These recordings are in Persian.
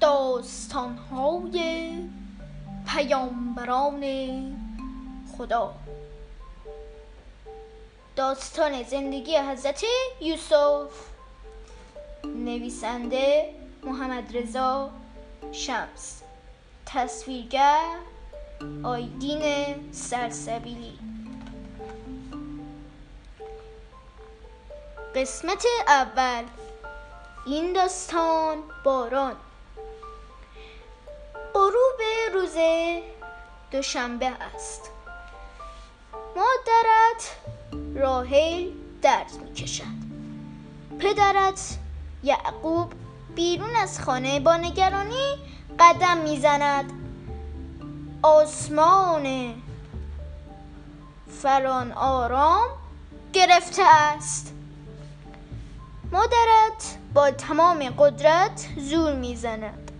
داستانهای پیامبران خدا. داستان زندگی حضرت یوسف. نویسنده محمد رضا شمس. تصویرگر آیدین سرسبیلی. قسمت اول. این داستان باران. دوشنبه است. مادرت راهیل درد می کشد پدرت یعقوب بیرون از خانه با نگرانی قدم می‌زند. آسمان فران آرام گرفته است. مادرت با تمام قدرت زور می‌زند.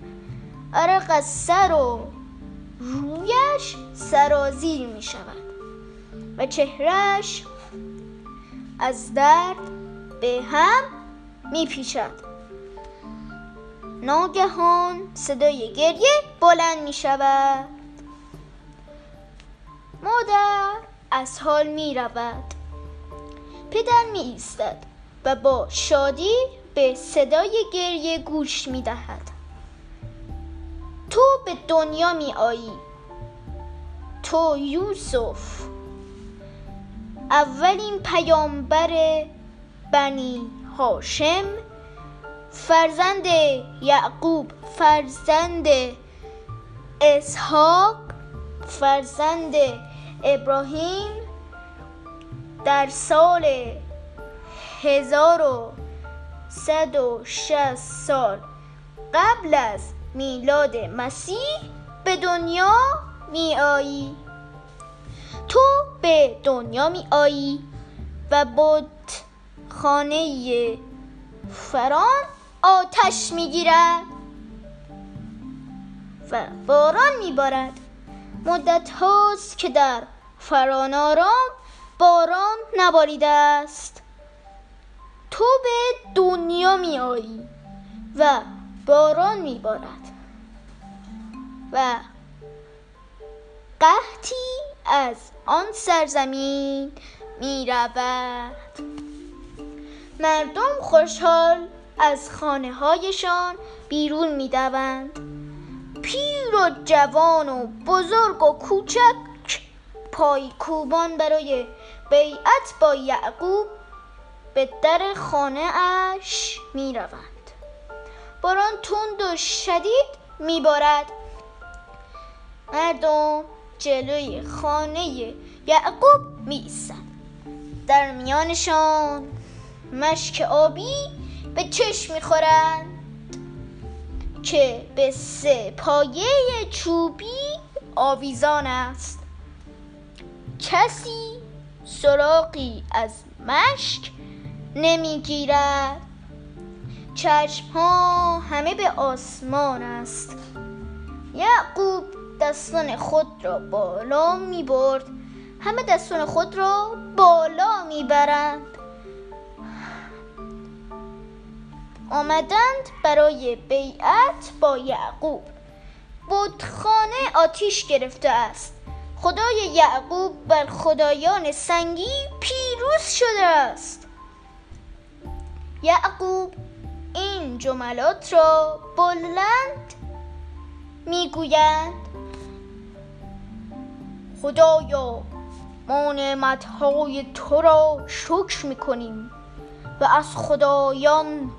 عرق از سر و رویش سرازیر می شود و چهرش از درد به هم می پیشد ناگهان صدای گریه بلند می شود. مادر از حال می رود. پدر می ایستد و با شادی به صدای گریه گوش می دهد. تو به دنیا می آیی. تو یوسف. اولین پیامبر بنی هاشم فرزند یعقوب فرزند اسحاق فرزند ابراهیم. در سال 1160 سال قبل از میلاد مسیح به دنیا می آیی تو به دنیا می آیی و بود خانه فران آتش می گیرد و باران می بارد مدت هاست که در فران آرام باران نباریده است. تو به دنیا می آیی و باران می بارد و قحطی از آن سرزمین می رود مردم خوشحال از خانه هایشان بیرون می دوند پیر و جوان و بزرگ و کوچک پای کوبان برای بیعت با یعقوب به در خانه اش می روند باران تند و شدید می بارد مردم جلوی خانه یعقوب می در میانشان مشک آبی به چشم می‌خورند که به سه پایه چوبی آویزان است. کسی سراغی از مشک نمی‌گیرد. چشم ها همه به آسمان است. یعقوب دستان خود را بالا می برد همه دستان خود را بالا می برند آمدند برای بیعت با یعقوب. بودخانه آتیش گرفته است. خدای یعقوب بر خدایان سنگی پیروز شده است. یعقوب این جملات را بلند می‌گویند. خدایا ما نعمتهای تو را شکر می‌کنیم و از خدایان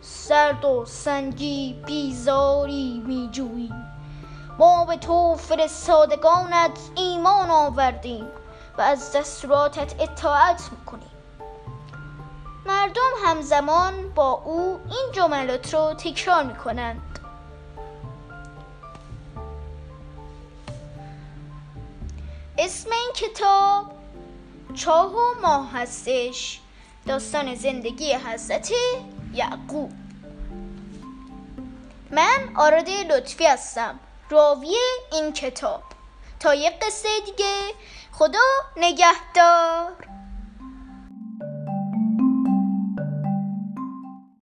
سرد و سنگی بیزاری میجوییم. ما به تو فرستادگانت ایمان آوردیم و از دستوراتت اطاعت می‌کنیم. مردم همزمان با او این جملات رو تکرار می‌کنند. اسم این کتاب چاه و ماه هستش. داستان زندگی حضرت یعقوب. من آراده لطفی هستم راوی این کتاب. تا یک قصه دیگه خدا نگهدار.